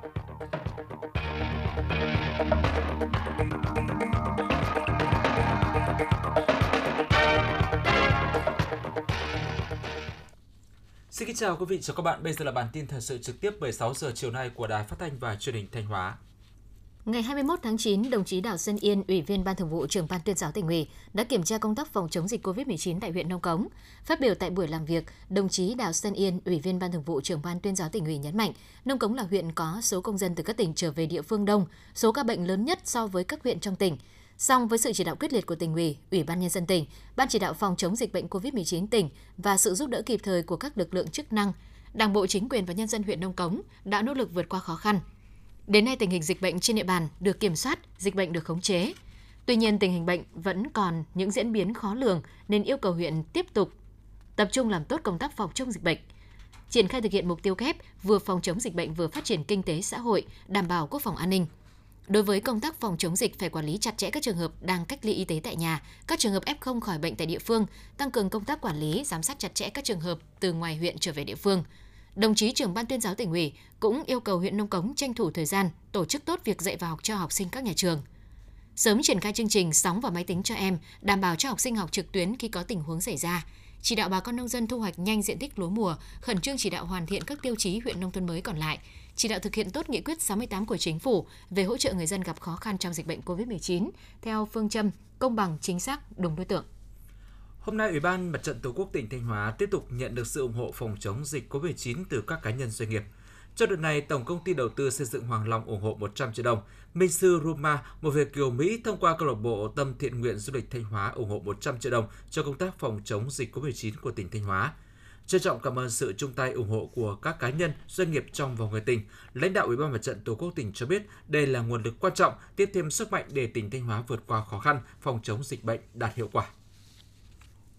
Xin kính chào quý vị và các bạn. Bây giờ là bản tin thời sự trực tiếp 16 giờ chiều nay của Đài Phát thanh và Truyền hình Thanh Hóa. Ngày 21 tháng 9, đồng chí Đào Xuân Yên, Ủy viên Ban Thường vụ Trưởng ban Tuyên giáo tỉnh ủy đã kiểm tra công tác phòng chống dịch COVID-19 tại huyện Nông Cống. Phát biểu tại buổi làm việc, đồng chí Đào Xuân Yên, Ủy viên Ban Thường vụ Trưởng ban Tuyên giáo tỉnh ủy nhấn mạnh, Nông Cống là huyện có số công dân từ các tỉnh trở về địa phương đông, số ca bệnh lớn nhất so với các huyện trong tỉnh. Song với sự chỉ đạo quyết liệt của tỉnh ủy, Ủy ban nhân dân tỉnh, Ban chỉ đạo phòng chống dịch bệnh COVID-19 tỉnh và sự giúp đỡ kịp thời của các lực lượng chức năng, Đảng bộ chính quyền và nhân dân huyện Nông Cống đã nỗ lực vượt qua khó khăn. Đến nay tình hình dịch bệnh trên địa bàn được kiểm soát, dịch bệnh được khống chế. Tuy nhiên tình hình bệnh vẫn còn những diễn biến khó lường nên yêu cầu huyện tiếp tục tập trung làm tốt công tác phòng chống dịch bệnh. Triển khai thực hiện mục tiêu kép vừa phòng chống dịch bệnh vừa phát triển kinh tế xã hội, đảm bảo quốc phòng an ninh. Đối với công tác phòng chống dịch phải quản lý chặt chẽ các trường hợp đang cách ly y tế tại nhà, các trường hợp F0 khỏi bệnh tại địa phương, tăng cường công tác quản lý, giám sát chặt chẽ các trường hợp từ ngoài huyện trở về địa phương. Đồng chí trưởng ban tuyên giáo tỉnh ủy cũng yêu cầu huyện Nông Cống tranh thủ thời gian tổ chức tốt việc dạy và học cho học sinh các nhà trường. Sớm triển khai chương trình sóng và máy tính cho em, đảm bảo cho học sinh học trực tuyến khi có tình huống xảy ra. Chỉ đạo bà con nông dân thu hoạch nhanh diện tích lúa mùa, khẩn trương chỉ đạo hoàn thiện các tiêu chí huyện nông thôn mới còn lại, chỉ đạo thực hiện tốt nghị quyết 68 của chính phủ về hỗ trợ người dân gặp khó khăn trong dịch bệnh COVID-19 theo phương châm công bằng, chính xác, đúng đối tượng. Hôm nay, Ủy ban Mặt trận Tổ quốc tỉnh Thanh Hóa tiếp tục nhận được sự ủng hộ phòng chống dịch COVID-19 từ các cá nhân doanh nghiệp. Cho đợt này, Tổng công ty đầu tư xây dựng Hoàng Long ủng hộ 100 triệu đồng. Minh sư Roma, một Việt kiều Mỹ thông qua câu lạc bộ Tâm thiện nguyện du lịch Thanh Hóa ủng hộ 100 triệu đồng cho công tác phòng chống dịch COVID-19 của tỉnh Thanh Hóa. Trân trọng cảm ơn sự chung tay ủng hộ của các cá nhân, doanh nghiệp trong và ngoài tỉnh. Lãnh đạo Ủy ban Mặt trận Tổ quốc tỉnh cho biết đây là nguồn lực quan trọng tiếp thêm sức mạnh để tỉnh Thanh Hóa vượt qua khó khăn, phòng chống dịch bệnh đạt hiệu quả.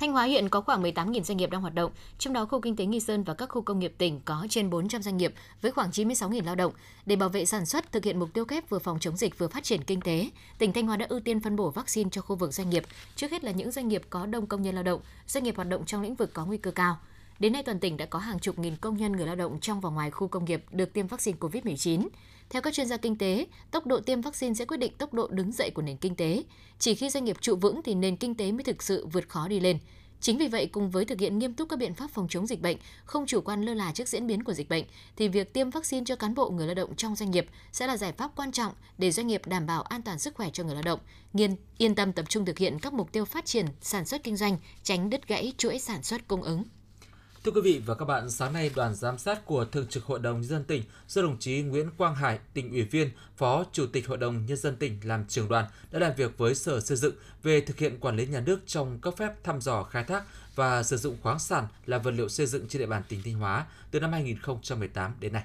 Thanh Hóa hiện có khoảng 18.000 doanh nghiệp đang hoạt động, trong đó khu kinh tế Nghi Sơn và các khu công nghiệp tỉnh có trên 400 doanh nghiệp với khoảng 96.000 lao động. Để bảo vệ sản xuất, thực hiện mục tiêu kép vừa phòng chống dịch vừa phát triển kinh tế, tỉnh Thanh Hóa đã ưu tiên phân bổ vaccine cho khu vực doanh nghiệp, trước hết là những doanh nghiệp có đông công nhân lao động, doanh nghiệp hoạt động trong lĩnh vực có nguy cơ cao. Đến nay toàn tỉnh đã có hàng chục nghìn công nhân người lao động trong và ngoài khu công nghiệp được tiêm vaccine COVID-19. Theo các chuyên gia kinh tế, tốc độ tiêm vaccine sẽ quyết định tốc độ đứng dậy của nền kinh tế. Chỉ khi doanh nghiệp trụ vững thì nền kinh tế mới thực sự vượt khó đi lên. Chính vì vậy, cùng với thực hiện nghiêm túc các biện pháp phòng chống dịch bệnh, không chủ quan lơ là trước diễn biến của dịch bệnh, thì việc tiêm vaccine cho cán bộ người lao động trong doanh nghiệp sẽ là giải pháp quan trọng để doanh nghiệp đảm bảo an toàn sức khỏe cho người lao động, nghiên yên tâm tập trung thực hiện các mục tiêu phát triển sản xuất kinh doanh, tránh đứt gãy chuỗi sản xuất cung ứng. Thưa quý vị và các bạn, sáng nay đoàn giám sát của Thường trực Hội đồng Nhân dân tỉnh do đồng chí Nguyễn Quang Hải, tỉnh ủy viên, Phó Chủ tịch Hội đồng Nhân dân tỉnh làm trưởng đoàn đã làm việc với Sở Xây dựng về thực hiện quản lý nhà nước trong cấp phép thăm dò khai thác và sử dụng khoáng sản là vật liệu xây dựng trên địa bàn tỉnh Thanh Hóa từ năm 2018 đến nay.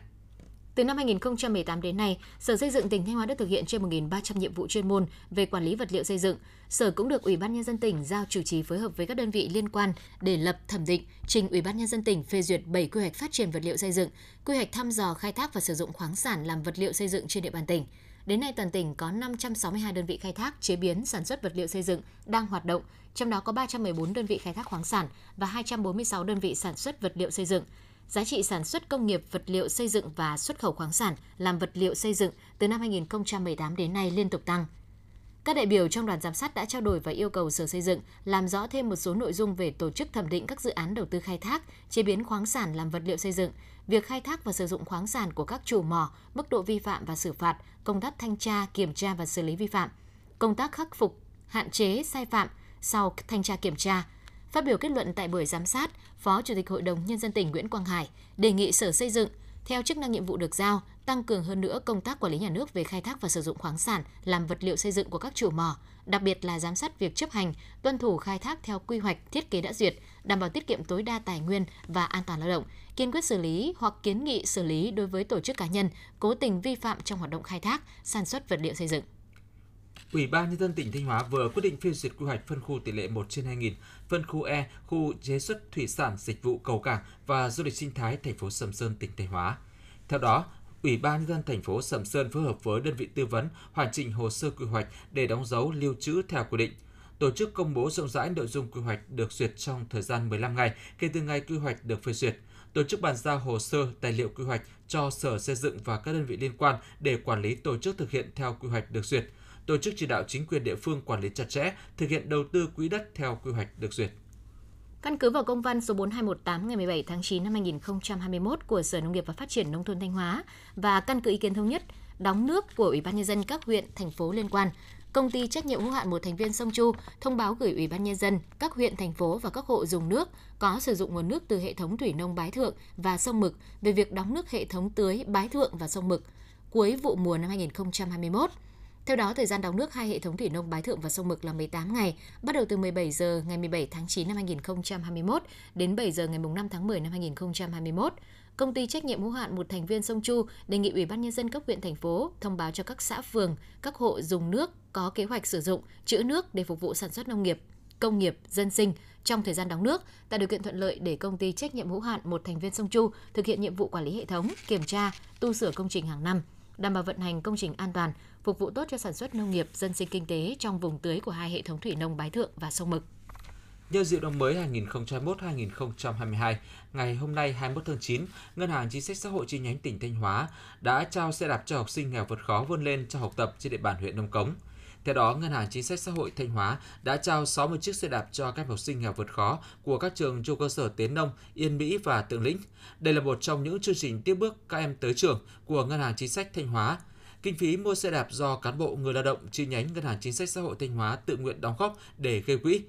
Từ năm 2018 đến nay, Sở Xây dựng tỉnh Thanh Hóa đã thực hiện trên 1.300 nhiệm vụ chuyên môn về quản lý vật liệu xây dựng. Sở cũng được Ủy ban nhân dân tỉnh giao chủ trì phối hợp với các đơn vị liên quan để lập thẩm định, trình Ủy ban nhân dân tỉnh phê duyệt 7 quy hoạch phát triển vật liệu xây dựng, quy hoạch thăm dò khai thác và sử dụng khoáng sản làm vật liệu xây dựng trên địa bàn tỉnh. Đến nay toàn tỉnh có 562 đơn vị khai thác, chế biến, sản xuất vật liệu xây dựng đang hoạt động, trong đó có 314 đơn vị khai thác khoáng sản và 246 đơn vị sản xuất vật liệu xây dựng giá trị sản xuất công nghiệp vật liệu xây dựng và xuất khẩu khoáng sản làm vật liệu xây dựng từ năm 2018 đến nay liên tục tăng. Các đại biểu trong đoàn giám sát đã trao đổi và yêu cầu Sở Xây dựng làm rõ thêm một số nội dung về tổ chức thẩm định các dự án đầu tư khai thác, chế biến khoáng sản làm vật liệu xây dựng, việc khai thác và sử dụng khoáng sản của các chủ mỏ, mức độ vi phạm và xử phạt, công tác thanh tra, kiểm tra và xử lý vi phạm, công tác khắc phục, hạn chế sai phạm sau thanh tra kiểm tra, Phát biểu kết luận tại buổi giám sát, Phó Chủ tịch Hội đồng Nhân dân tỉnh Nguyễn Quang Hải đề nghị Sở Xây dựng theo chức năng nhiệm vụ được giao, tăng cường hơn nữa công tác quản lý nhà nước về khai thác và sử dụng khoáng sản làm vật liệu xây dựng của các chủ mỏ, đặc biệt là giám sát việc chấp hành, tuân thủ khai thác theo quy hoạch thiết kế đã duyệt, đảm bảo tiết kiệm tối đa tài nguyên và an toàn lao động, kiên quyết xử lý hoặc kiến nghị xử lý đối với tổ chức cá nhân cố tình vi phạm trong hoạt động khai thác, sản xuất vật liệu xây dựng. Ủy ban nhân dân tỉnh Thanh Hóa vừa quyết định phê duyệt quy hoạch phân khu tỷ lệ 1 trên 2000, phân khu E, khu chế xuất thủy sản, dịch vụ cầu cảng và du lịch sinh thái thành phố Sầm Sơn, tỉnh Thanh Hóa. Theo đó, Ủy ban nhân dân thành phố Sầm Sơn phối hợp với đơn vị tư vấn hoàn chỉnh hồ sơ quy hoạch để đóng dấu lưu trữ theo quy định. Tổ chức công bố rộng rãi nội dung quy hoạch được duyệt trong thời gian 15 ngày kể từ ngày quy hoạch được phê duyệt tổ chức bàn giao hồ sơ, tài liệu quy hoạch cho Sở Xây dựng và các đơn vị liên quan để quản lý tổ chức thực hiện theo quy hoạch được duyệt. Tổ chức chỉ đạo chính quyền địa phương quản lý chặt chẽ, thực hiện đầu tư quỹ đất theo quy hoạch được duyệt. Căn cứ vào công văn số 4218 ngày 17 tháng 9 năm 2021 của Sở Nông nghiệp và Phát triển Nông thôn Thanh Hóa và căn cứ ý kiến thống nhất đóng nước của Ủy ban Nhân dân các huyện, thành phố liên quan, công ty trách nhiệm hữu hạn một thành viên sông Chu thông báo gửi Ủy ban nhân dân các huyện thành phố và các hộ dùng nước có sử dụng nguồn nước từ hệ thống thủy nông Bái Thượng và sông Mực về việc đóng nước hệ thống tưới Bái Thượng và sông Mực cuối vụ mùa năm 2021. Theo đó, thời gian đóng nước hai hệ thống thủy nông Bái Thượng và sông Mực là 18 ngày, bắt đầu từ 17 giờ ngày 17 tháng 9 năm 2021 đến 7 giờ ngày 5 tháng 10 năm 2021 công ty trách nhiệm hữu hạn một thành viên sông Chu đề nghị Ủy ban nhân dân cấp huyện thành phố thông báo cho các xã phường, các hộ dùng nước có kế hoạch sử dụng trữ nước để phục vụ sản xuất nông nghiệp, công nghiệp, dân sinh trong thời gian đóng nước, tạo điều kiện thuận lợi để công ty trách nhiệm hữu hạn một thành viên sông Chu thực hiện nhiệm vụ quản lý hệ thống, kiểm tra, tu sửa công trình hàng năm, đảm bảo vận hành công trình an toàn, phục vụ tốt cho sản xuất nông nghiệp, dân sinh kinh tế trong vùng tưới của hai hệ thống thủy nông Bái Thượng và sông Mực. Nhân dịp năm mới 2021-2022, ngày hôm nay 21 tháng 9, Ngân hàng Chính sách Xã hội chi nhánh tỉnh Thanh Hóa đã trao xe đạp cho học sinh nghèo vượt khó vươn lên cho học tập trên địa bàn huyện Nông Cống. Theo đó, Ngân hàng Chính sách Xã hội Thanh Hóa đã trao 60 chiếc xe đạp cho các học sinh nghèo vượt khó của các trường trung cơ sở Tiến Nông, Yên Mỹ và Tượng Lĩnh. Đây là một trong những chương trình tiếp bước các em tới trường của Ngân hàng Chính sách Thanh Hóa. Kinh phí mua xe đạp do cán bộ người lao động chi nhánh Ngân hàng Chính sách Xã hội Thanh Hóa tự nguyện đóng góp để gây quỹ.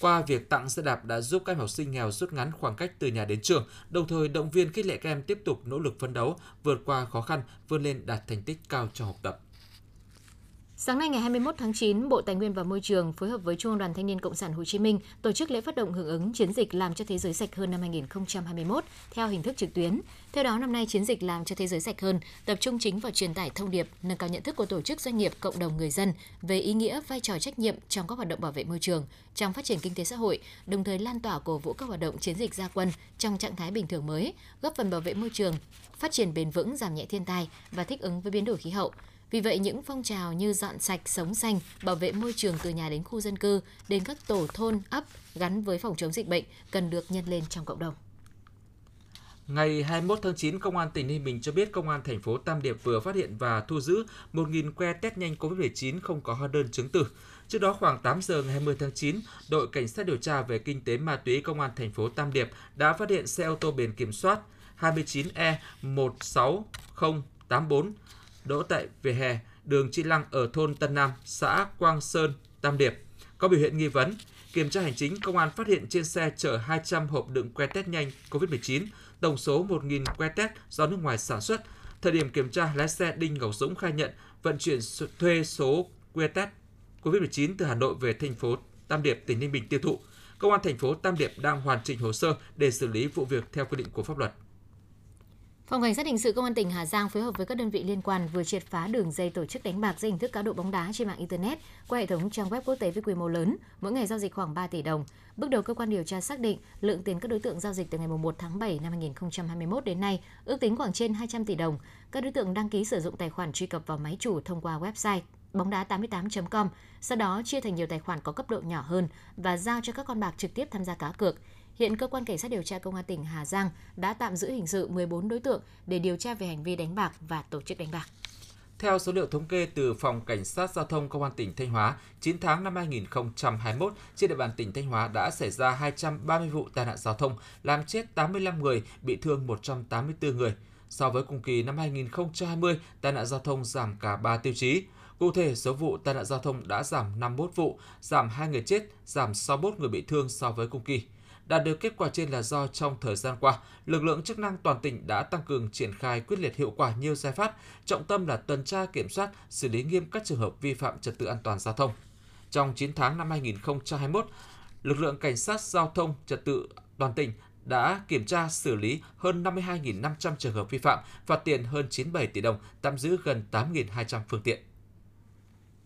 Qua việc tặng xe đạp đã giúp các em học sinh nghèo rút ngắn khoảng cách từ nhà đến trường, đồng thời động viên khích lệ các em tiếp tục nỗ lực phấn đấu, vượt qua khó khăn, vươn lên đạt thành tích cao trong học tập. Sáng nay ngày 21 tháng 9, Bộ Tài nguyên và Môi trường phối hợp với Trung ương Đoàn Thanh niên Cộng sản Hồ Chí Minh tổ chức lễ phát động hưởng ứng chiến dịch làm cho thế giới sạch hơn năm 2021 theo hình thức trực tuyến. Theo đó, năm nay chiến dịch làm cho thế giới sạch hơn tập trung chính vào truyền tải thông điệp, nâng cao nhận thức của tổ chức doanh nghiệp, cộng đồng người dân về ý nghĩa vai trò trách nhiệm trong các hoạt động bảo vệ môi trường, trong phát triển kinh tế xã hội, đồng thời lan tỏa cổ vũ các hoạt động chiến dịch gia quân trong trạng thái bình thường mới, góp phần bảo vệ môi trường, phát triển bền vững, giảm nhẹ thiên tai và thích ứng với biến đổi khí hậu vì vậy, những phong trào như dọn sạch, sống xanh, bảo vệ môi trường từ nhà đến khu dân cư, đến các tổ thôn, ấp gắn với phòng chống dịch bệnh cần được nhân lên trong cộng đồng. Ngày 21 tháng 9, Công an tỉnh Ninh Bình cho biết Công an thành phố Tam Điệp vừa phát hiện và thu giữ 1.000 que test nhanh COVID-19 không có hóa đơn chứng từ. Trước đó khoảng 8 giờ ngày 20 tháng 9, đội cảnh sát điều tra về kinh tế ma túy Công an thành phố Tam Điệp đã phát hiện xe ô tô biển kiểm soát 29E16084 đỗ tại vỉa hè đường Chi Lăng ở thôn Tân Nam, xã Quang Sơn, Tam Điệp. Có biểu hiện nghi vấn, kiểm tra hành chính, công an phát hiện trên xe chở 200 hộp đựng que test nhanh COVID-19, tổng số 1.000 que test do nước ngoài sản xuất. Thời điểm kiểm tra, lái xe Đinh Ngọc Dũng khai nhận vận chuyển thuê số que test COVID-19 từ Hà Nội về thành phố Tam Điệp, tỉnh Ninh Bình tiêu thụ. Công an thành phố Tam Điệp đang hoàn chỉnh hồ sơ để xử lý vụ việc theo quy định của pháp luật. Phòng Cảnh sát hình sự Công an tỉnh Hà Giang phối hợp với các đơn vị liên quan vừa triệt phá đường dây tổ chức đánh bạc dưới hình thức cá độ bóng đá trên mạng internet qua hệ thống trang web quốc tế với quy mô lớn, mỗi ngày giao dịch khoảng 3 tỷ đồng. Bước đầu cơ quan điều tra xác định lượng tiền các đối tượng giao dịch từ ngày 1 tháng 7 năm 2021 đến nay ước tính khoảng trên 200 tỷ đồng. Các đối tượng đăng ký sử dụng tài khoản truy cập vào máy chủ thông qua website bóng đá 88.com, sau đó chia thành nhiều tài khoản có cấp độ nhỏ hơn và giao cho các con bạc trực tiếp tham gia cá cược. Hiện cơ quan cảnh sát điều tra công an tỉnh Hà Giang đã tạm giữ hình sự 14 đối tượng để điều tra về hành vi đánh bạc và tổ chức đánh bạc. Theo số liệu thống kê từ Phòng Cảnh sát Giao thông Công an tỉnh Thanh Hóa, 9 tháng năm 2021, trên địa bàn tỉnh Thanh Hóa đã xảy ra 230 vụ tai nạn giao thông, làm chết 85 người, bị thương 184 người. So với cùng kỳ năm 2020, tai nạn giao thông giảm cả 3 tiêu chí. Cụ thể, số vụ tai nạn giao thông đã giảm 51 vụ, giảm 2 người chết, giảm 61 người bị thương so với cùng kỳ. Đạt được kết quả trên là do trong thời gian qua, lực lượng chức năng toàn tỉnh đã tăng cường triển khai quyết liệt hiệu quả nhiều giải pháp, trọng tâm là tuần tra kiểm soát, xử lý nghiêm các trường hợp vi phạm trật tự an toàn giao thông. Trong 9 tháng năm 2021, lực lượng cảnh sát giao thông trật tự toàn tỉnh đã kiểm tra xử lý hơn 52.500 trường hợp vi phạm, phạt tiền hơn 97 tỷ đồng, tạm giữ gần 8.200 phương tiện.